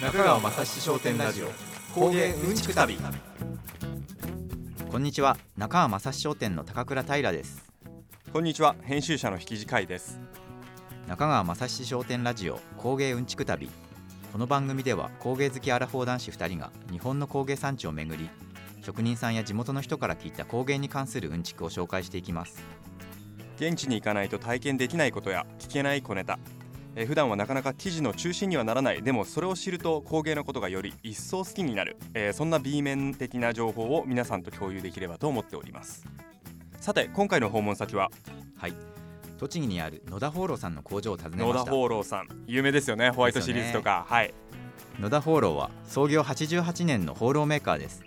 中川雅史商店ラジオ。工芸うんちく旅。こんにちは。中川雅史商店の高倉平です。こんにちは。編集者の引地海です。中川雅史商店ラジオ工芸うんちく旅。この番組では工芸好きアラフォー男子2人が日本の工芸産地を巡り職人さんや地元の人から聞いた工芸に関するうんちくを紹介していきます。現地に行かないと体験できないことや聞けない小ネタえー普段はなかなか記事の中心にはならない。でもそれを知ると工芸のことがより一層好きになる、えーそんな B 面的な情報を皆さんと共有できればと思っております。さて今回の訪問先は？はい。栃木にある野田放浪さんの工場を訪ね野田ました。放浪さん。有名ですよねホワイトシリーズとか、はい。野田放浪は創業88年の放浪メーカーです。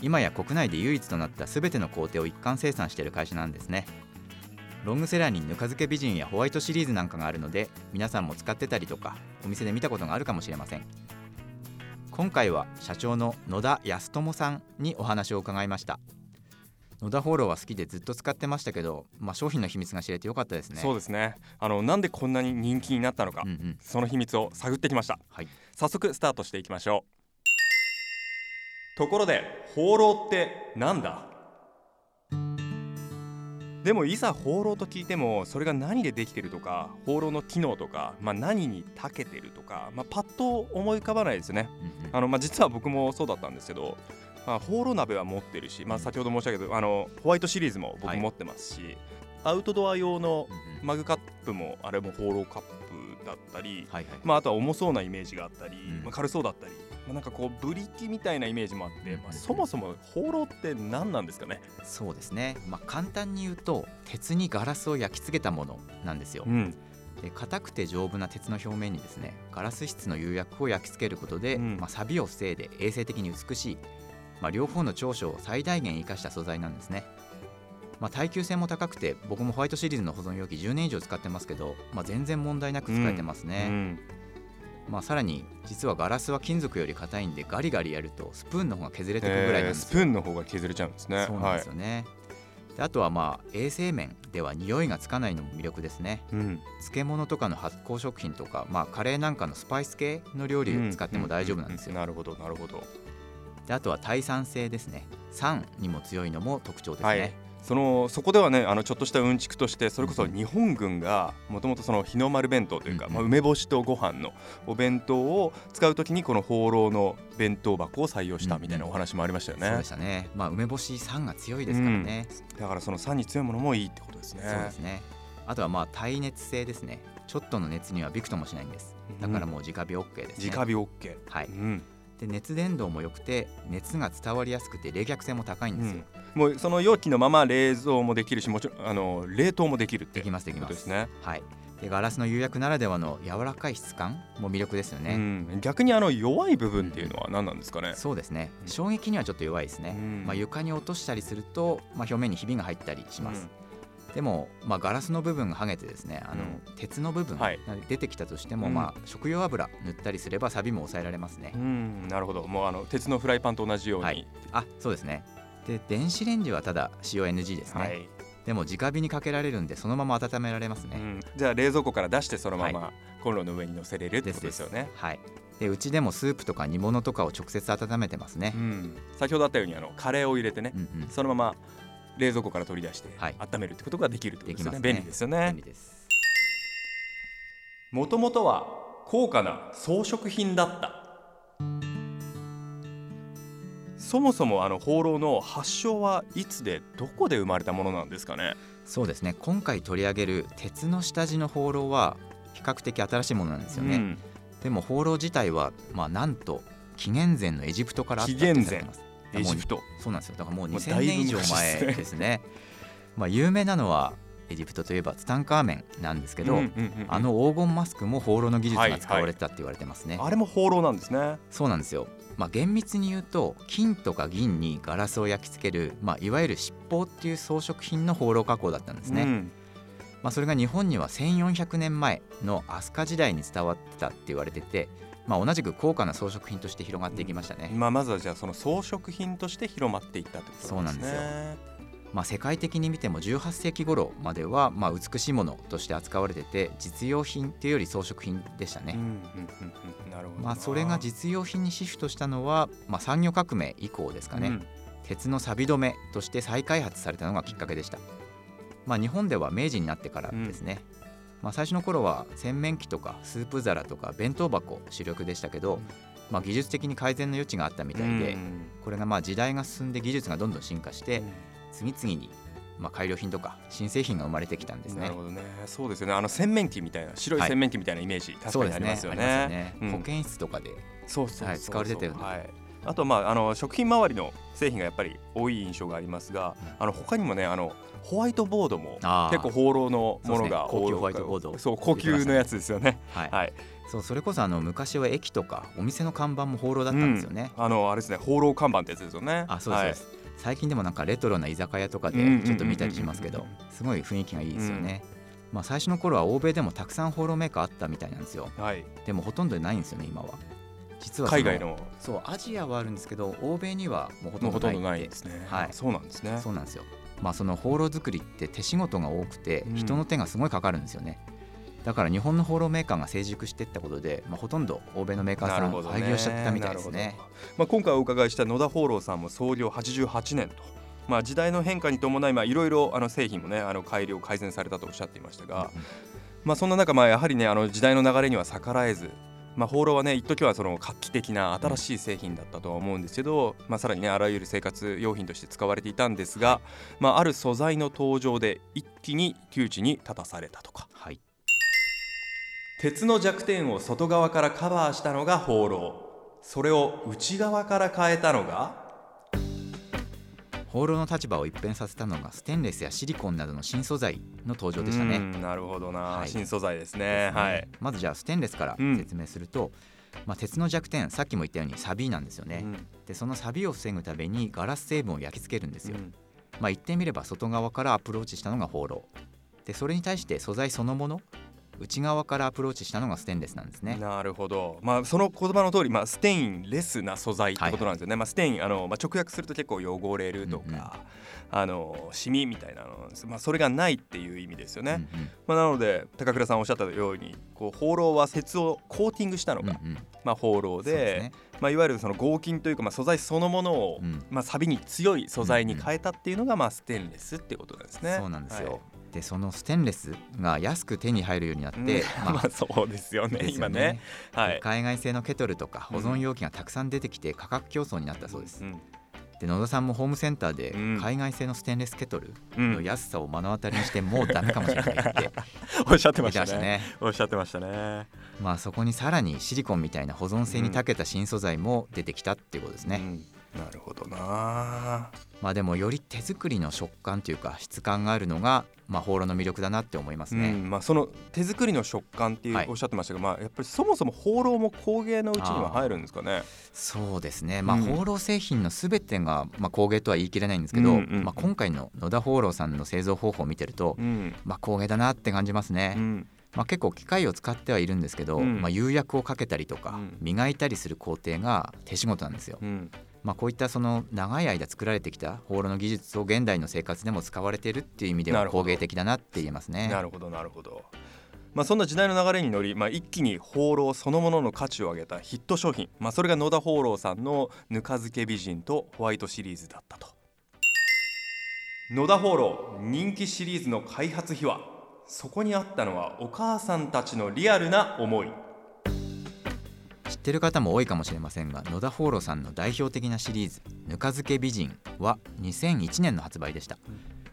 今や国内で唯一となった全ての工程を一貫生産している会社なんですねロングセラーにぬか漬け美人やホワイトシリーズなんかがあるので皆さんも使ってたりとかお店で見たことがあるかもしれません。今回は社長の野田康友さんにお話を伺いました。野田放浪は好きでずっと使ってましたけど、まあ、商品の秘密が知れてよかったですね。そうですね。あのなんでこんなに人気になったのか、うんうん。その秘密を探ってきました。はい。早速スタートしていきましょう。ところで放浪ってなんだ？でもいざ放浪と聞いてもそれが何でできてるとか放浪の機能とか、まあ、何に長けてるとか、まあ、パッと思い浮かばないですよねあの、まあ、実は僕もそうだったんですけど、まあ、放浪鍋は持ってるし、まあ、先ほど申し上げたあのホワイトシリーズも僕はい。持ってますし、アウトドア用のマグカップもあれも放浪カップだったり、はいはい。まあ、あとは重そうなイメージがあったり、うん。まあ、軽そうだったり、まあ、なんかこうブリキみたいなイメージもあって、まあ、うん。そもそも放浪って何なんですかね、そうですね、まあ、簡単に言うと鉄にガラスを焼き付けたものなんですよ。ん。で硬くて丈夫な鉄の表面にですねガラス質の釉薬を焼き付けることで、うん。まあ、錆を防いで衛生的に美しい、まあ、両方の長所を最大限生かした素材なんですね、まあ、耐久性も高くて僕もホワイトシリーズの保存容器10年以上使ってますけど、まあ、全然問題なく使えてますね、うん。まあ、さらに実はガラスは金属より硬いんでガリガリやるとスプーンの方が削れていくぐらいなんえーですよ。スプーンの方が削れちゃうんですね。そうなんですよね、であとはまあ衛生面では匂いがつかないのも魅力ですね。はいうん。漬物とかの発酵食品とか、まあ、カレーなんかのスパイス系の料理を使っても大丈夫なんですよ、ううなるほどなるほど。であとは耐酸性ですね。酸にも強いのも特徴ですね、はいそのそこではねあのちょっとしたうんちくとしてそれこそ日本軍がもともとその日の丸弁当というか、うんうん。まあ、梅干しとご飯のお弁当を使うときにこの放浪の弁当箱を採用したみたいなお話もありましたよね、そうでしたね。まあ梅干し酸が強いですからね、だからその酸に強いものもいいってことですね。そうですね。あとはまあ耐熱性ですね。ちょっとの熱にはびくともしないんです。だからもう直火 OK ですね、直火 OK、はい。うんで熱伝導も良くて熱が伝わりやすくて冷却性も高いんですよ、もうその容器のまま冷蔵もできるしもちろんあの冷凍もできるってできますできまことですすね。はい。でガラスの釉薬ならではの柔らかい質感も魅力ですよね、うん、逆にあの弱い部分っていうのは何なんですかね、そうですね。うん。衝撃にはちょっと弱いですね、うん。まあ、床に落としたりすると、まあ、表面にひびが入ったりします、でも、まあ、ガラスの部分が剥げてですねあの、うん。鉄の部分はい。が出てきたとしても、うん。まあ、食用油塗ったりすれば錆も抑えられますね、うん、なるほど。もうあの鉄のフライパンと同じように、はい。あそうですね。で電子レンジはただ使用 NG ですね、はい。でも直火にかけられるんでそのまま温められますね、うん、じゃあ冷蔵庫から出してそのまはまコンロの上に乗せれるってことですよね。はい。でうちでもスープとか煮物とかを直接温めてますね。う、ん、先ほどあったようにあのカレーを入れてね、うんうん。そのまま冷蔵庫から取り出してはい。温めるってことができるってことですよね。できますね。便利ですよ便ねもともとは高価な装飾品だった。そもそもあの放浪の発祥はいつでどこで生まれたものなんですかね。そうですね。今回取り上げる鉄の下地の放浪は比較的新しいものなんですよね、うん。でも放浪自体はまあなんと紀元前のエジプトからあったって言われてますエジプト。そうなんですよ。だからもう2000もうだいぶ年以上昔前ですね。まあ有名なのはエジプトといえばツタンカーメンなんですけど、うんうんうんうん。あの黄金マスクも放浪の技術が使われてたって言われてますね、あれも放浪なんですね。そうなんですよ。まあ厳密に言うと金とか銀にガラスを焼き付ける、まあ、いわゆる七宝っていう装飾品の放浪加工だったんですね、うん。まあ、それが日本には1400年前の飛鳥時代に伝わってたって言われてて、まあ、同じく高価な装飾品として広がっていきましたね、まあ、まずはじゃあその装飾品として広まっていったということですね。そうなんですよ。まあ、世界的に見ても18世紀頃まではまあ美しいものとして扱われてて実用品というより装飾品でしたね。まあ、それが実用品にシフトしたのは、まあ、産業革命以降ですかね、うん。鉄の錆止めとして再開発されたのがきっかけでした、まあ、日本では明治になってからですね、まあ、最初の頃は洗面器とかスープ皿とか弁当箱主力でしたけど、まあ、技術的に改善の余地があったみたいで、うん。これがまあ時代が進んで技術がどんどん進化して次々にまあ改良品とか新製品が生まれてきたんですね。なる。ほどね。そうですよね。あの洗面器みたいな白い洗面器みたいなイメージ、確かにありますよね。ありますよね。うん。保健室とかでそうそうそうそうはい使われてたよねはいあとまああの食品周りの製品がやっぱり多い印象がありますが、あの他にもねあのホワイトボードも結構放浪のものが多いそうですね。高級ホワイトボード。そう高級のやつですよね。はい。はい。そうそれこそあの昔は駅とかお店の看板も放浪だったんですよね。あのあれですね放浪看板ってやつですよね。あそうですそうです、最近でもなんかレトロな居酒屋とかでうんうんうんうんちょっと見たりしますけどすごい雰囲気がいいですよね。まあ、最初の頃は欧米でもたくさん放浪メーカーあったみたいなんですよ。はい、はい、でもほとんどないんですよね今は実は海外の。そうアジアはあるんですけど欧米にはもうほとんどないいですね。はい。そうなんですね。そうなんですよ。まあその放浪作りって手仕事が多くてうん。人の手がすごいかかるんですよね、だから日本の放浪メーカーが成熟していったことで、まあ、ほとんど欧米のメーカーさん廃業しちゃったみたいですね。なるほど。まあ、今回お伺いした野田放浪さんも創業88年と、まあ、時代の変化に伴いまあいろいろあの製品もねあの改良改善されたとおっしゃっていましたが、まあ、そんな中まあやはりねあの時代の流れには逆らえずまあ、放浪はね一時はその画期的な新しい製品だったとは思うんですけど、まあ、さらにねあらゆる生活用品として使われていたんですが、まあ、ある素材の登場で一気に窮地に立たされたとか。はい。鉄の弱点を外側からカバーしたのが放浪。それを内側から変えたのが琺瑯の立場を一変させたのがステンレスやシリコンなどの新素材の登場でしたね。うんなるほどな、はい。新素材ですね。ね。はい、まずじゃあステンレスからうん。説明すると、まあ、鉄の弱点さっきも言ったようにサビなんですよね。うん。でそのサビを防ぐためにガラス成分を焼き付けるんですよ。うん。まあ、言ってみれば外側からアプローチしたのが琺瑯でそれに対して素材そのもの内側からアプローチしたのがステンレスなんですね。なるほど、まあ、その言葉の通り、まあ、 stainless な素材ってことなんですよね、まあ、 stain あの、まあ、直訳すると結構汚れるとか、うんうん。あのシミみたいなのまあ、それがないっていう意味ですよね、うんうん。まあ、なので高倉さんおっしゃったようにこう放浪は鉄をコーティングしたのが、うんうん。まあ、放浪でね。まあ、いわゆるその合金というか、まあ、素材そのものを、うん。まあ、錆に強い素材に変えたっていうのが、まあ、ステンレスっていうことなんですね。そうなんですよ、はいでそのステンレスが安く手に入るようになって、うん。ま まあそうですよねですよ今ね。はい。海外製のケトルとか保存容器がたくさん出てきて価格競争になったそうです、ん。で野田さんもホームセンターでうん。海外製のステンレスケトルうんの安さを目の当たりにしてもうダメかもしれないって おっしゃってましてたね。ね。おっしゃってましたね。まあそこにさらにシリコンみたいな保存性に長けた新素材も出てきたっていうことですね、うんなるほどな。まあでもより手作りの食感というか質感があるのがまあ放浪の魅力だなって思いますね、うんまあその手作りの食感っていうはいおっしゃってましたが、まあやっぱりそもそも放浪も工芸のうちには入るんですかね？そうですねまあうん放浪製品のすべてがまあ工芸とは言い切れないんですけど、うんうんうんまあ今回の野田放浪さんの製造方法を見てると、うん。まあ工芸だなって感じますね、うん。まあ、結構機械を使ってはいるんですけど、うんまあ、釉薬をかけたりとか、うん磨いたりする工程が手仕事なんですよ、うん。まあ、こういったその長い間作られてきた放浪の技術を現代の生活でも使われているっていう意味では工芸的だなって言えますねなるほどなるほど。まあそんな時代の流れに乗り、まあ一気に放浪そのものの価値を上げたヒット商品、まあそれが野田放浪さんのぬか漬け美人とホワイトシリーズだったと。野田放浪人気シリーズの開発秘話、そこにあったのはお母さんたちのリアルな思い。知ってる方も多いかもしれませんが野田放浪さんの代表的なシリーズ「ぬか漬け美人」は2001年の発売でした、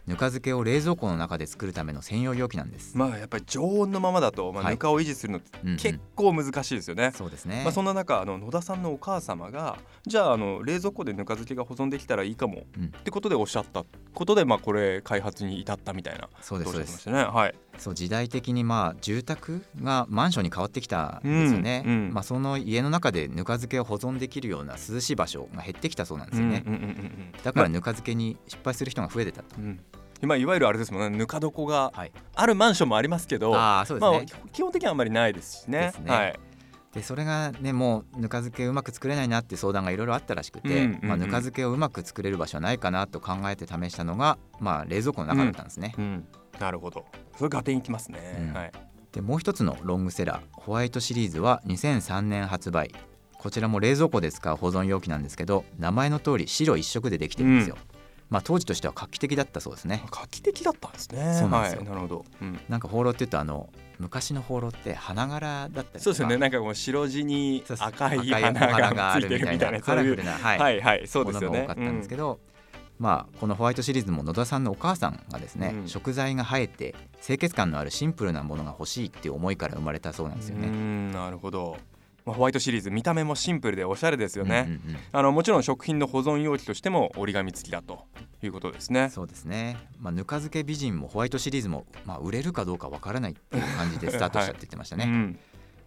ぬか漬けを冷蔵庫の中で作るための専用容器なんです、まあやっぱり常温のままだと、まあ、はい。ぬかを維持するの結構難しいですよね。そうですね、まあ、そんな中あの野田さんのお母様がじゃああの冷蔵庫でぬか漬けが保存できたらいいかもうんってことでおっしゃった。ことで、まあ、これ開発に至ったみたいな。そうですそうです。ね。はい、そう時代的にまあ住宅がマンションに変わってきたんですよね、うんうん。まあ、その家の中でぬか漬けを保存できるような涼しい場所が減ってきたそうなんですよね、うんうんうんうんだからぬか漬けに失敗する人が増えてたと、うん。今いわゆるあれですもんねぬか床がはい、あるマンションもありますけどね、まあ、基本的にはあんまりないですしね。ですね。はい。でそれがねもうぬか漬けうまく作れないなって相談がいろいろあったらしくて、うんうんうん。まあ、ぬか漬けをうまく作れる場所はないかなと考えて試したのが、まあ、冷蔵庫の中だったんですね。うん、なるほど。それ合点いきますね、うん。はい。でもう一つのロングセラーホワイトシリーズは2003年発売こちらも冷蔵庫で使う保存容器なんですけど名前の通り白一色でできてるんですよ、まあ当時としては画期的だったそうですね。画期的だったんですね。そうなんですよ。はい、なるほど、うん。なんか放浪っていうとあの昔の放浪って花柄だったりそうですよね。なんかもう白地に赤い赤花がついてるみたいなカラフルなな、はいはいはい。そうですよね。ものが多かったんですけど、まあこのホワイトシリーズも野田さんのお母さんがですね、うん。食材が生えて清潔感のあるシンプルなものが欲しいっていう思いから生まれたそうなんですようね。んなるほど、まあ、ホワイトシリーズ見た目もシンプルでおしゃれですよね、うんうんうん。あのもちろん食品の保存容器としても折り紙付きだということですね。そうですね、まあ、ぬか漬け美人もホワイトシリーズも、まあ、売れるかどうかわからないっていう感じでスタートしたって言ってましたね、うん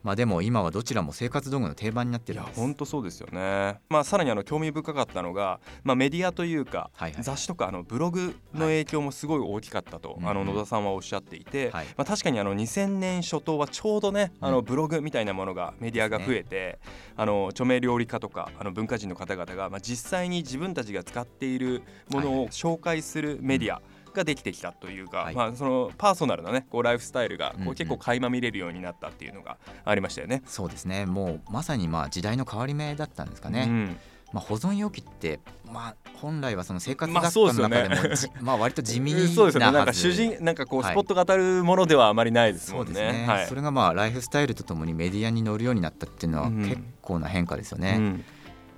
まあ、でも今はどちらも生活道具の定番になってるんです。本当そうですよね。まあさらにあの興味深かったのが、まあメディアというか、はいはい。雑誌とかあのブログの影響もすごい大きかったと、はい。あの野田さんはおっしゃっていて、はい。まあ確かにあの2000年初頭はちょうどね、あうん。のブログみたいなものがメディアが増えて、あの著名料理家とかあの文化人の方々がまあ実際に自分たちが使っているものを紹介するメディア。ができてきたというか、はい。まあそのパーソナルなねこうライフスタイルがこうん。ううん結構垣間見れるようになったっていうのがありましたよね。そうですね。もうまさにまあ時代の変わり目だったんですかね、うん。まあ、保存容器って、まあ、本来はその生活まあ雑貨の中でもじ、まあ割と地味なはず。そうですよね。なんか主人なんかこうはいスポットが当たるものではあまりないですそもね。うんね、はい。それがまあライフスタイルとともにメディアに載るようになったっていうのはうん。結構な変化ですよね、うん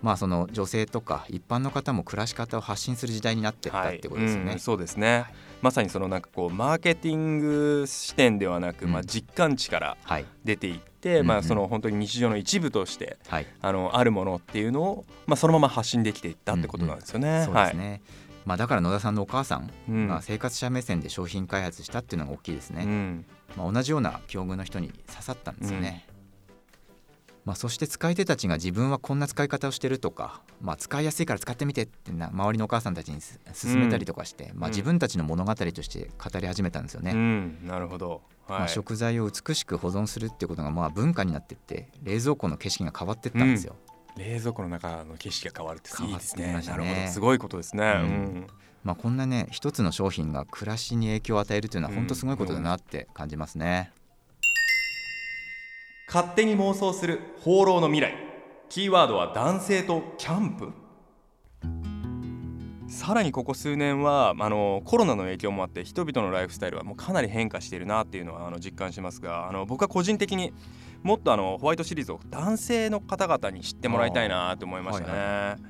まあその女性とか一般の方も暮らし方を発信する時代になってったってことですよね、うんそうですね。まさにそのなんかこうマーケティング視点ではなく、うん。まあ実感値からはい。出ていって、うんうん。まあその本当に日常の一部としてはい。あのあるものっていうのをまあそのまま発信できていったってことなんですよね。そうですね、まあだから野田さんのお母さんうん。が生活者目線で商品開発したっていうのが大きいですね、まあ、同じような境遇の人に刺さったんですよね、まあ、そして使い手たちが自分はこんな使い方をしてるとか、まあ、使いやすいから使ってみてってな周りのお母さんたちにす勧めたりとかして、まあ、うん自分たちの物語として語り始めたんですよね、うん、なるほど。はい。まあ、食材を美しく保存するっていうことがまあ文化になってって冷蔵庫の景色が変わってったんですよ、冷蔵庫の中の景色が変わるっていいですね。ねなるほど、すごいことですね。ううんん。まあ、こんなね一つの商品が暮らしに影響を与えるというのは本当すごいことだなって感じますね、勝手に妄想する放浪の未来。キーワードは男性とキャンプ。さらにここ数年はあのコロナの影響もあって人々のライフスタイルはもうかなり変化しているなっていうのはあの実感しますがあの僕は個人的にもっとあのホワイトシリーズを男性の方々に知ってもらいたいなと思いましたね。はい。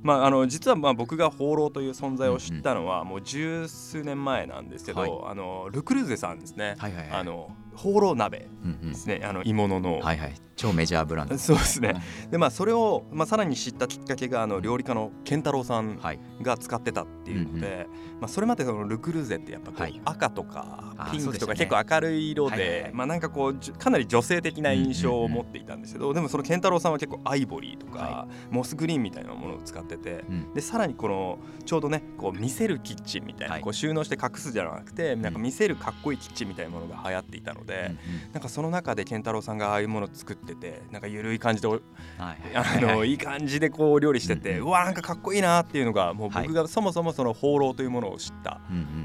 まあ、あの実はまあ僕が放浪という存在を知ったのはもう十数年前なんですけど、はい。あのルクルーゼさんですね、はいはいはい。あの放浪鍋うんうん。ですね。あの鋳物の、はいはい。超メジャーブランド。そうですね。でまあそれを、まあ、さらに知ったきっかけがあの料理家の健太郎さんはい。が使ってたっていうので、まあ、それまでそのルクルーゼってやっぱこう、はい。赤とかピンクとか結構明るい色で、はいはいはい。まあなんかこうかなり女性的な印象を持っていたんですけど、でもその健太郎さんは結構アイボリーとか、はモスグリーンみたいなものを使ってて、うん。でさらにこのちょうどねこう見せるキッチンみたいな、はい。こう収納して隠すじゃなくてなんか見せるかっこいいキッチンみたいなものが流行っていたので。うんうんなんかその中で健太郎さんがああいうものを作っててなんか緩い感じでおはいあはいはいのいい感じでこう料理してて、うんうんうわなんかかっこいいなっていうのがもう僕がそもそもその放浪というものを知った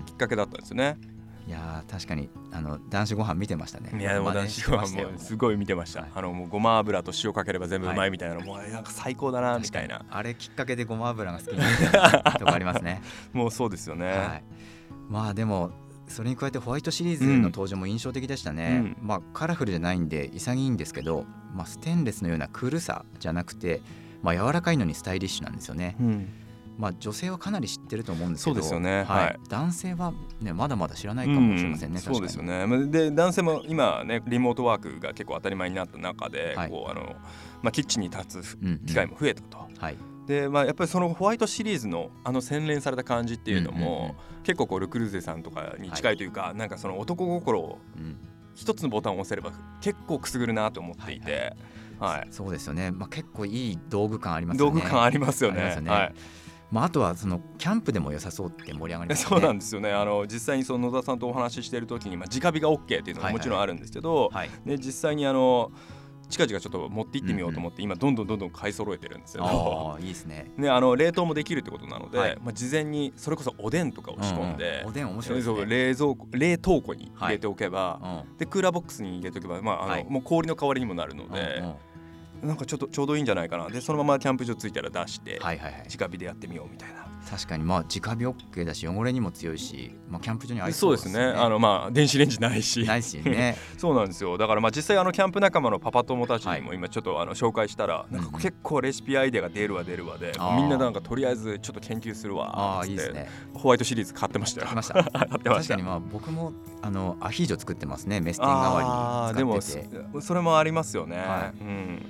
きっかけだったんですよね。いやー確かにあの男子ご飯見てましたね。いやでも男子はしてましたよもうすごい見てました。はいあのもうごま油と塩かければ全部うまいみたいなの、もうなんか最高だなみたいな。あれきっかけでごま油が好きになっ たとかありますね。もうそうですよね。はい。まあでもそれに加えてホワイトシリーズの登場も印象的でしたね。うんまあカラフルじゃないんで潔いんですけど、まあステンレスのようなクールさじゃなくて、まあ柔らかいのにスタイリッシュなんですよね。うんまあ女性はかなり知ってると思うんですけど、そうですよねはい。はい男性はねまだまだ知らないかもしれませんね。うんそうですよね。で男性も今ねリモートワークが結構当たり前になった中で、はいこうあのまあキッチンに立つうんうん機会も増えたと。はい。でまあ、やっぱりそのホワイトシリーズのあの洗練された感じっていうのも、結構こうルクルーゼさんとかに近いというか、なんかその男心をうん。一つのボタンを押せれば結構くすぐるなと思っていて、はいそうですよね。まあ結構いい道具感ありますよね。道具感ありますよね。あねはい、まあ、あとはそのキャンプでも良さそうって盛り上がりますね。そうなんですよねあの実際にその野田さんとお話ししている時に、まあ、直火が OK っていうのももちろんあるんですけど、はい。で実際にあの近々ちょっと持って行ってみようと思って、今どんどんどんどん買い揃えてるんですよ。いいですね。ね、あの冷凍もできるってことなので、はい。まあ、事前にそれこそおでんとかを仕込んで、うんうん。おでん面白いね。冷蔵庫冷凍庫に入れておけば、うん。でクーラーボックスに入れておけば、まああのはい。もう氷の代わりにもなるので、うんうん。なんかちょっとちょうどいいんじゃないかな。でそのままキャンプ場着いたら出して、はいはいはい。直火でやってみようみたいな。確かにまあ直火 OK だし汚れにも強いし、まあ、キャンプ場に合いそうですね。あのまあ電子レンジないし。ないしね。そうなんですよ。だからまあ実際あのキャンプ仲間のパパ友たちにも今ちょっとあの紹介したら、なんか結構レシピアイデアが出るわ出るわで、あー。みんななんかとりあえずちょっと研究するあわっつってあいいですね。ホワイトシリーズ買ってましたよ。買ってました。確かにまあ僕もあのアヒージョ作ってますね。メスティン代わりあーでもに使ってて。そそれもありますよね、はうん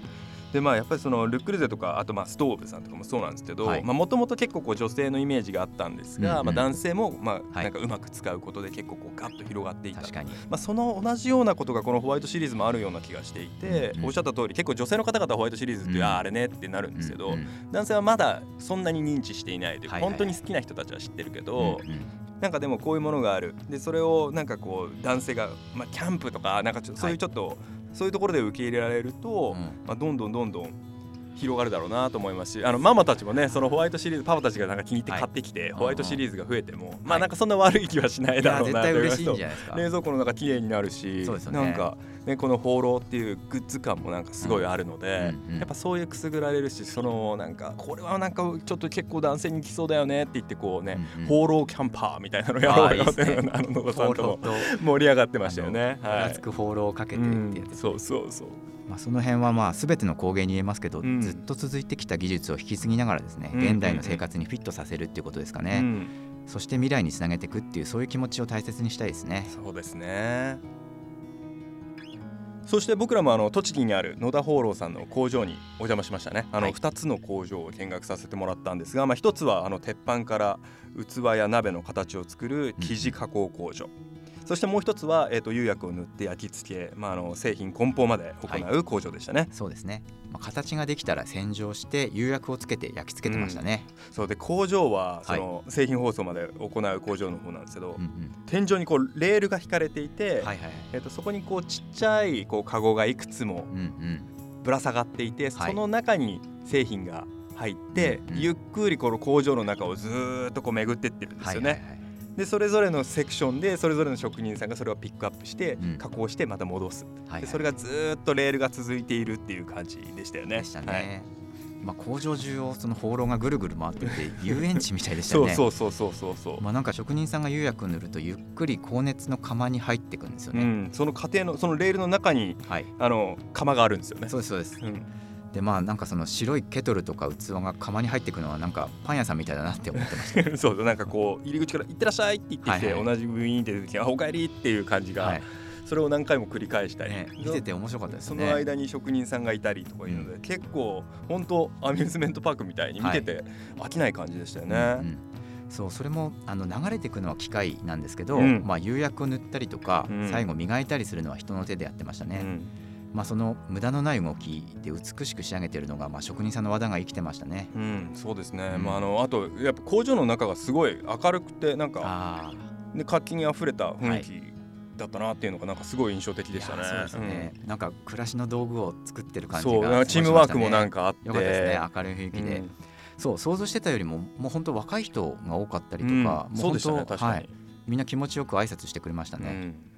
でまあやっぱりそのルックルゼとかあとまあストーブさんとかもそうなんですけどはいもともと結構こう女性のイメージがあったんですが、うんうんまあ、男性もまあはいなんかうまく使うことで結構こうガッと広がっていった確かに。まあ、その同じようなことがこのホワイトシリーズもあるような気がしていて、うんうんおっしゃった通り結構女性の方々はホワイトシリーズって、うん。あれねってなるんですけど、うんうん男性はまだそんなに認知していないというか、はいはい本当に好きな人たちは知ってるけど、うんうん。なんかでもこういうものがある。でそれをなんかこう男性が、まあ、キャンプとかなんかちょそういうちょっと、そういうところで受け入れられると、うん。まあ、どんどんどんどん広がるだろうなと思いますしあのママたちもねそのホワイトシリーズパパたちがなんか気に入って買ってきて、いホワイトシリーズが増えても、まはい。あなんかそんな悪い気はしないだろうなと思いますか。冷蔵庫の中綺麗になるしね。なんか、ね、この放浪っていうグッズ感もなんかすごいあるので、うんうんやっぱそういうくすぐられるしそのなんかこれはなんかちょっと結構男性に来そうだよねって言ってこうね、うんうん。放浪キャンパーみたいなのやろうよっていいっすね。あの野田さんとも。盛り上がってましたよね。はい。つく放浪をかけてってうんやつですね。そうそうそうまあ、その辺はまあ全ての工芸に言えますけど、うん。ずっと続いてきた技術を引き継ぎながらですね、うん。現代の生活にフィットさせるっていうことですかね、うん。そして未来につなげていくっていうそういう気持ちを大切にしたいですね。そうですね。そして僕らもあの栃木にある野田放浪さんの工場にお邪魔しましたね。あのはい。2つの工場を見学させてもらったんですが、まあ、1つはあの鉄板から器や鍋の形を作る生地加工工場、そしてもう1つは、えー、と釉薬を塗って焼き付け、まあ、あの製品梱包まで行う工場でしたね、そうですね、まあ、形ができたら洗浄して釉薬をつけて焼き付けてましたね、そう。で工場ははい。その製品包装まで行う工場の方なんですけど、うんうん。天井にこうレールが引かれていて、はいはいはい。えー、とそこにこうちっちゃいこうカゴがいくつもうんうん。ぶら下がっていて、はい。その中に製品が入って、うんうん。ゆっくりこの工場の中をずーっとこう巡ってってるんですよね。はいはいはいでそれぞれのセクションでそれぞれの職人さんがそれをピックアップして、うん。加工してまた戻す、はいでそれがずーっとレールが続いているっていう感じでしたよね。でしたね、はい。まあ、工場中をその放浪がぐるぐる回ってて 遊園地みたいでしたそうよね。そうそうそうそうそう。まあ、なんか職人さんが釉薬を塗るとゆっくり高熱の窯に入っていくんですよね、うん、その過程のそのレールの中にはい。あの釜があるんですよね。そうですそうです。うん、でまあなんかその白いケトルとか器が窯に入っていくのはなんかパン屋さんみたいだなって思ってました。そうなんかこう入り口から「いってらっしゃい」って言ってきて、はいはい。同じ部員って出てきて「あおかえり」っていう感じが、はい、それを何回も繰り返したり、ね、見てて面白かったですそねの間に職人さんがいたりとかいうので、結構本当アミューズメントパークみたいに見てて飽きない感じでしたよね。うんうん。そうそれもあの流れていくのは機械なんですけど、うん。まあ、釉薬を塗ったりとか、うん。最後磨いたりするのは人の手でやってましたね、うんまあ、その無駄のない動きで美しく仕上げてるのが、まあ、職人さんの技が生きてましたね。うん、そうですね、うん。まあ、あのあとやっぱ工場の中がすごい明るくてなんか、あね、活気にあふれた雰囲気だったなっていうのがなんかすごい印象的あでしたね。そうですね、なんか暮らしうん、donc を作ってる感じそうがなんかチームワークもなんかかあって。よかったですね明るい雰囲気で、うん。そう想像してたよりももう本当若い人が多かったりとか、うん。もそうでしたね本当確かに、はい、みんな気持ちよく挨拶してくれましたね、うん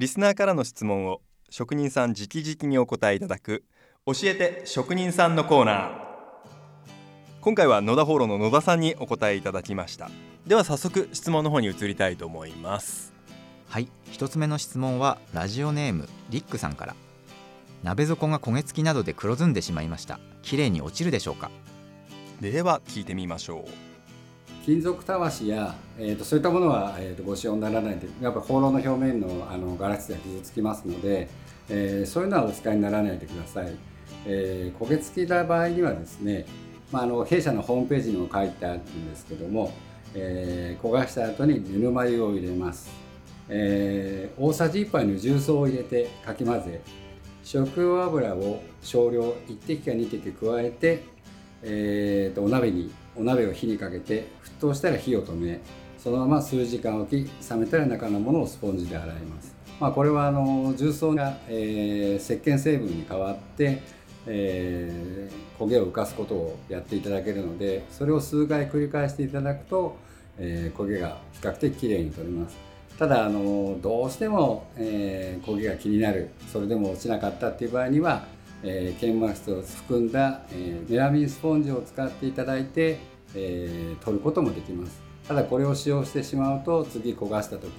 リスナーからの質問を職人さん直々にお答えいただく教えて職人さんのコーナー。今回は野田放浪の野田さんにお答えいただきました。では早速質問の方に移りたいと思います。はい。一つ目の質問はラジオネームリックさんから。鍋底が焦げ付きなどで黒ずんでしまいました。綺麗に落ちるでしょうか？では聞いてみましょ金属たわしや、えー、とそういったものは、えー、とご使用にならないでやっぱ放浪の表面のあのガラスでは傷つきますので、えーそういうのはお使いにならないでください、えー焦げ付きた場合にはですね、まあ、あの弊社のホームページにも書いてあるんですけども、えー焦がした後にぬるま湯を入れます、えー大さじ1杯の重曹を入れてかき混ぜ食用油を少量1滴か2滴加えて、えーとお鍋にお鍋を火にかけて沸騰したら火を止めそのまま数時間置き冷めたら中のものをスポンジで洗います。まあ、これはあの重曹が、えー、石鹸成分に変わって、えー、焦げを浮かすことをやっていただけるのでそれを数回繰り返していただくと、えー、焦げが比較的きれいに取れます。ただあのどうしても、えー、焦げが気になるそれでも落ちなかったっていう場合には、えー、研磨質を含んだ、えー、メラミンスポンジを使っていただいて、えー、取ることもできますただこれを使用してしまうと次焦がした時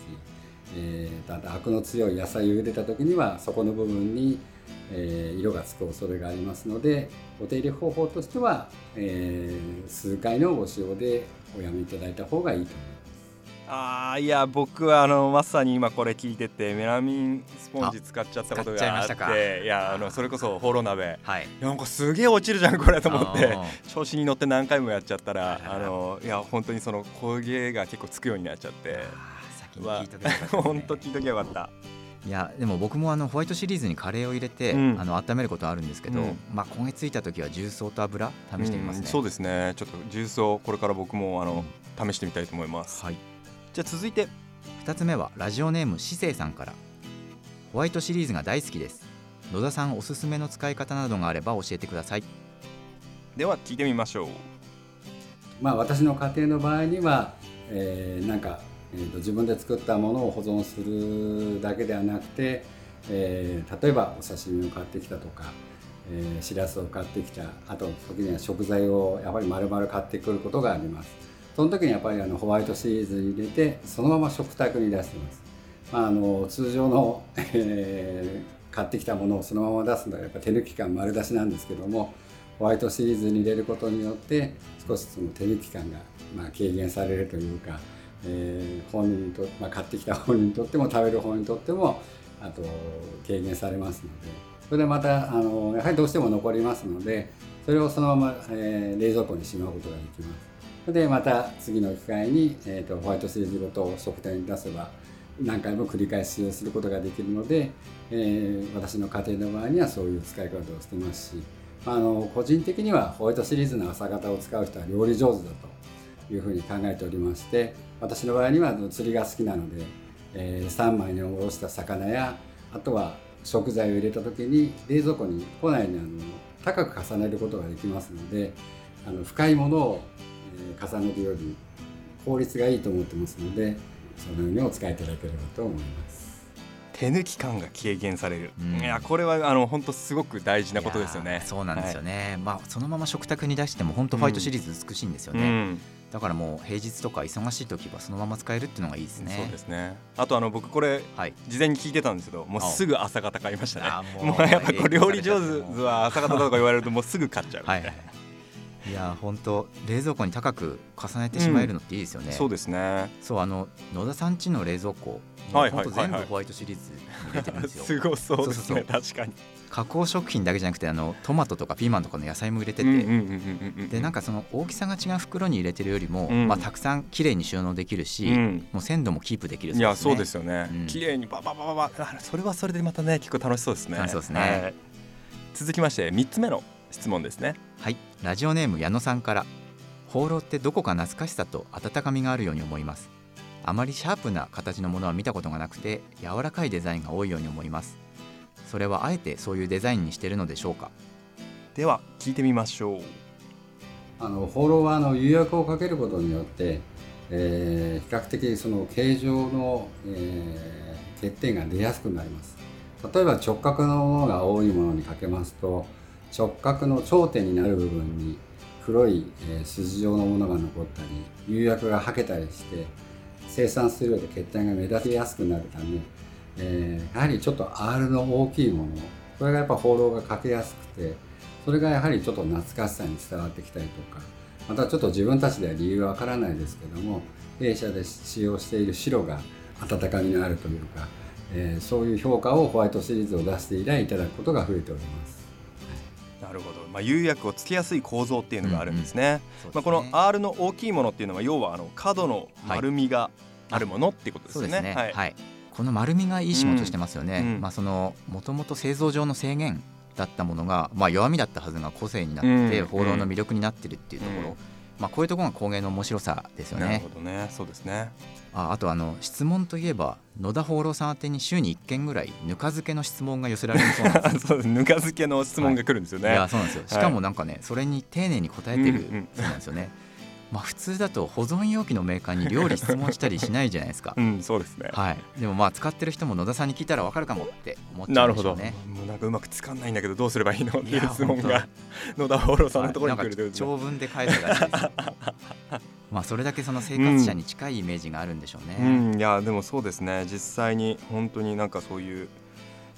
えー、アクの強い野菜を茹でた時にはそこの部分に、えー、色がつく恐れがありますのでお手入れ方法としては、えー、数回のご使用でおやめいただいた方がいいと思います。あいや僕はあのまさに今これ聞いててメラミンスポンジ使っちゃったことがあっていやあのそれこそホロ鍋、はい、なんかすげえ落ちるじゃんこれと思って調子に乗って何回もやっちゃったらあのいや本当にその焦げが結構つくようになっちゃって。先に聞いとけばよかった、ね、本当聞いとけばよかった。いやでも僕もあのホワイトシリーズにカレーを入れて、うん、あの温めることあるんですけど、うん、まあ焦げついた時は重曹と油試してみますね、うん、そうですね。ちょっと重曹これから僕もあの、試してみたいと思います、はい、じゃあ続いて2つ目はラジオネームしせいさんから。ホワイトシリーズが大好きです。野田さんおすすめの使い方などがあれば教えてください。では聞いてみましょう。まあ私の家庭の場合には、えー、なんかえーと、自分で作ったものを保存するだけではなくて、えー、例えばお刺身を買ってきたとか、えー、しらすを買ってきたあと時には食材をやっぱり丸々買ってくることがありますその時にやっぱりあのホワイトシリーズに入れてそのまま食卓に出してます、まあ、あの通常の、えー、買ってきたものをそのまま出すのはやっぱ手抜き感丸出しなんですけどもホワイトシリーズに入れることによって少しその手抜き感がまあ軽減されるというかえー、本人と、まあ、買ってきた本人にとっても食べる本人にとってもあと軽減されますのでそれでまたあのやはりどうしても残りますのでそれをそのまま、えー、冷蔵庫にしまうことができます。でまた次の機会に、えーと、ホワイトシリーズごと食店に出せば何回も繰り返し使用することができるので、えー、私の家庭の場合にはそういう使い方をしてますしあの個人的にはホワイトシリーズの朝方を使う人は料理上手だというふうに考えておりまして私の場合には釣りが好きなので、えー、3枚におろした魚やあとは食材を入れた時に冷蔵庫に庫内にあの高く重ねることができますのであの深いものを、重ねるより効率がいいと思ってますのでそのようにお使いいただければと思います。手抜き感が軽減される、うん、いやこれはあの本当すごく大事なことですよね。そうなんですよね、はい、まあそのまま食卓に出しても本当ファイトシリーズ美しいんですよね、うん、だからもう平日とか忙しい時はそのまま使えるっていうのがいいですね。そうですね。あとあの僕これ、はい、事前に聞いてたんですけどもうすぐ朝方買いましたね。もうやっぱこう料理上手は朝方とか言われるともうすぐ買っちゃうはいいや本当冷蔵庫に高く重ねてしまえるのっていいですよね、うん、そうですね。そうあの野田さんちの冷蔵庫はい、全部ホワイトシリーズに入れてるんですよ。すごそうですね。確かに。加工食品だけじゃなくてあのトマトとかピーマンとかの野菜も入れてて。でなんかその大きさが違う袋に入れてるよりも、うん、まあ、たくさん綺麗に収納できるし、うん、もう鮮度もキープできる、ね、いやそうですよね、うん、綺麗にバババババそれはそれでまたね結構楽しそうですねそうですね、はい、続きまして3つ目の質問ですね。はい。ラジオネーム矢野さんから。放浪ってどこか懐かしさと温かみがあるように思います。あまりシャープな形のものは見たことがなくて柔らかいデザインが多いように思います。それはあえてそういうデザインにしているのでしょうか？では聞いてみましょう。あの放浪はあの釉薬をかけることによって、えー、比較的その形状の、えー、欠点が出やすくなります。例えば直角のものが多いものにかけますと直角の頂点になる部分に黒い、え、筋状のものが残ったり釉薬がはけたりして生産するようで欠点が目立ちやすくなるため、え、やはりちょっと R の大きいものこれがやっぱ放浪がかけやすくてそれがやはりちょっと懐かしさに伝わってきたりとかまたちょっと自分たちでは理由はわからないですけども弊社で使用している白が温かみのあるというか、えー、そういう評価をホワイトシリーズを出して以来いただくことが増えております。なるほど、まあ、釉薬をつけやすい構造っていうのがあるんですね。うんうん、まあ、この R の大きいものっていうのは要はあの角の丸みがあるものっていうことですね。はい、はい、この丸みがいい仕事してますよね。うん、まあそのもともと製造上の制限だったものが、まあ、弱みだったはずが個性になって、放浪の魅力になってるっていうところ、まあ、こういうところが工芸の面白さですよなるねほどね。そうですね。ああとあの質問といえば野田放浪さん宛てに週に1件ぐらいぬか漬けの質問が寄せられるそうなんです そうぬか漬けの質問が来るんですよね、い。やそうなんですよ。しかもなんかね、それに丁寧に答えてるうんうん。そうなんですよね、まあ普通だと保存容器のメーカーに料理質問したりしないじゃないですか。うんそうですね。はい。でもまあ使ってる人も野田さんに聞いたら分かるかもって思っちゃなるほど、うんでしょうね。もうなんかうまくつかんないんだけどどうすればいいのっていいうや質問が野田放浪さんのところに来るとい長文で返すらしいですよ。まあそれだけその生活者に近いイメージがあるんでしょうね、うん、いやでもそうですね。実際に本当になんかそういう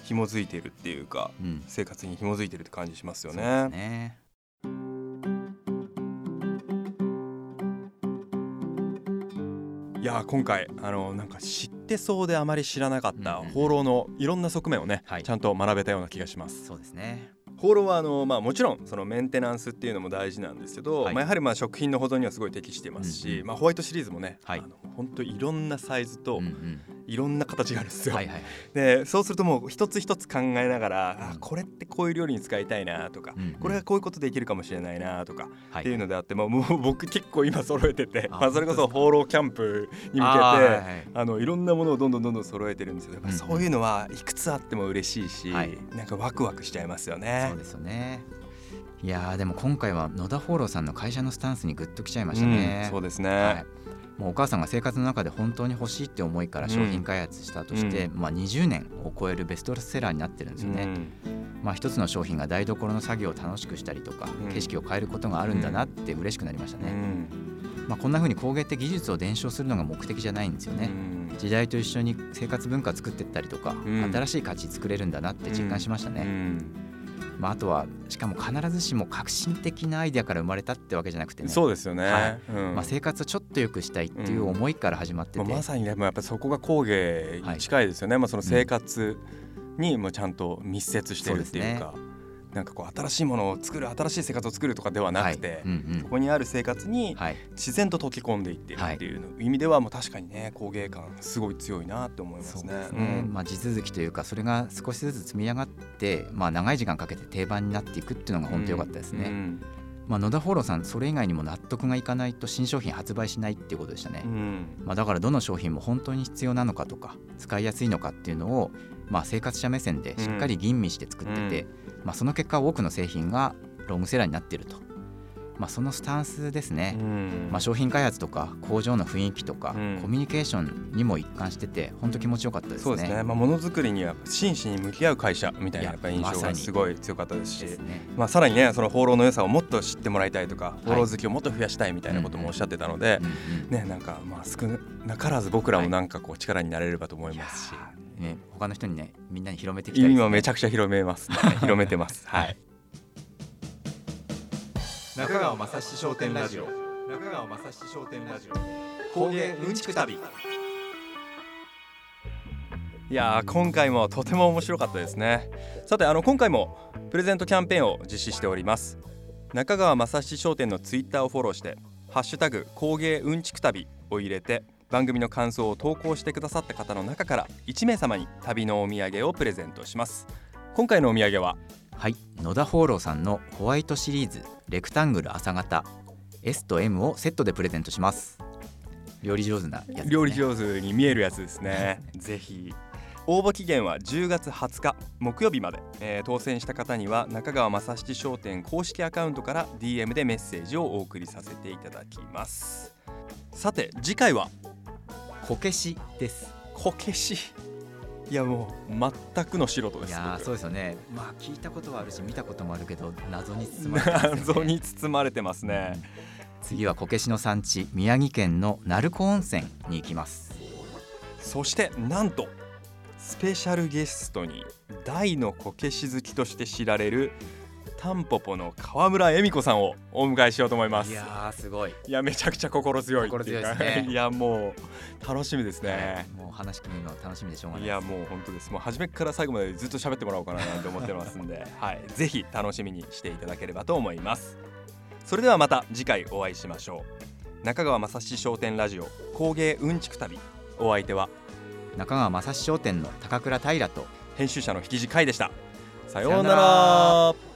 紐づいているっていうかうん。生活に紐づいてるって感じしますよね。ねいや今回あのなんか知ってそうであまり知らなかった放浪のいろんな側面をね、はい。ちゃんと学べたような気がします。そうですね。放浪はあの、まあ、もちろんそのメンテナンスっていうのも大事なんですけど、はい。まあ、やはりまあ食品の保存にはすごい適していますし、うんうん。まあ、ホワイトシリーズもね、はい。あの本当いろんなサイズとうんうんいろんな形があるんですよ。はいはい。でそうするともう一つ一つ考えながら、うん。あこれってこういう料理に使いたいなとか、うんうん。これがこういうことできるかもしれないなとか、はい。っていうのであってももう僕結構今揃えててあまあ、それこそ放浪キャンプに向けてあーはいはい。あのいろんなものをどんどんどんどん揃えてるんですよ。やっぱうんうん。そういうのはいくつあっても嬉しいし、はい。なんかワクワクしちゃいますよね。そう。ですよねいやーでも今回は野田放浪さんの会社のスタンスにグッときちゃいましたね、うんそうですね、はい、もうお母さんが生活の中で本当に欲しいって思いから商品開発したとして、まあ、20年を超えるベストセラーになってるんですよね、まあ、一つの商品が台所の作業を楽しくしたりとか、うん。景色を変えることがあるんだなって嬉しくなりましたうん。ね、まあ、こんな風に工芸って技術を伝承するのが目的じゃないんですよね、うん。時代と一緒に生活文化作っていったりとか、ん。新しい価値作れるんだなって実感しましたね、うんまあ、あとはしかも必ずしも革新的なアイデアから生まれたってわけじゃなくてね。そうですよね、はい。うん。まあ、生活をちょっと良くしたいっていう思いから始まってて、まあ、まさにねもうやっぱそこが工芸に近いですよね、まあ、その生活にもちゃんと密接してるっていうかなんかこう新しいものを作る新しい生活を作るとかではなくて、はい。うんここにある生活に自然と溶け込んでいってるっていうの意味ではもう確かにね工芸感すごい強いなって思いますね。すね、うん。まあ、地続きというかそれが少しずつ積み上がって、まあ、長い時間かけて定番になっていくっていうのが本当良かったですね、うんまあ、野田フォローさんそれ以外にも納得がいかないと新商品発売しないっていうことでしたね、うん。まあ、だからどの商品も本当に必要なのかとか使いやすいのかっていうのを、まあ、生活者目線でしっかり吟味して作ってて、まあ、その結果多くの製品がロングセラーになっていると、まあ、そのスタンスですね、うん。まあ、商品開発とか工場の雰囲気とか、うん。コミュニケーションにも一貫してて本当気持ちよかったですね。そうですね、まあ、ものづくりには真摯に向き合う会社みたいなやっぱ印象がすごい強かったですしですね。まあ、さらにねその放浪の良さをもっと知ってもらいたいとか、い放浪好きをもっと増やしたいみたいなこともおっしゃってたのでねなんかまあ少なからず僕らもなんかこう力になれればと思いますし、ーね、他の人にねみんなに広めていきたいです、ね、今めちゃくちゃ広めます、ね、広めてます。はい。中川雅史商店ラジオ。中川雅史商店ラジオ。工芸うんちく旅。いやー今回もとても面白かったですね。さてあの今回もプレゼントキャンペーンを実施しております。中川雅史商店のツイッターをフォローしてハッシュタグ工芸うんちく旅を入れて番組の感想を投稿してくださった方の中から1名様に旅のお土産をプレゼントします。今回のお土産ははい野田放浪さんのホワイトシリーズレクタングル朝型 S と M をセットでプレゼントします。料理上手なやつね、料理上手に見えるやつですね。ぜひ。応募期限は10月20日木曜日まで、えー当選した方には中川正七商店公式アカウントから DM でメッセージをお送りさせていただきます。さて次回はこけしです。こけし。いやもう全くの素人ですいやそうですよね。まあ聞いたことはあるし見たこともあるけど謎に包まれてますよね。謎に包まれてますね。次はこけしの産地宮城県の鳴子温泉に行きます。そしてなんとスペシャルゲストに大のこけし好きとして知られるタンポポの川村恵美子さんをお迎えしようと思います。いやーすごい。いやめちゃくちゃ心強い心強いですね。いやもう楽しみですね。もう話聞くの楽しみでしょうがない。いやもう本当です。もう初めから最後までずっと喋ってもらおうかななんて思ってますんで、はい、ぜひ楽しみにしていただければと思います。それではまた次回お会いしましょう。中川雅史商店ラジオ工芸うんちく旅。お相手は？中川正史商店の高倉平と編集者の引地海でした。さようなら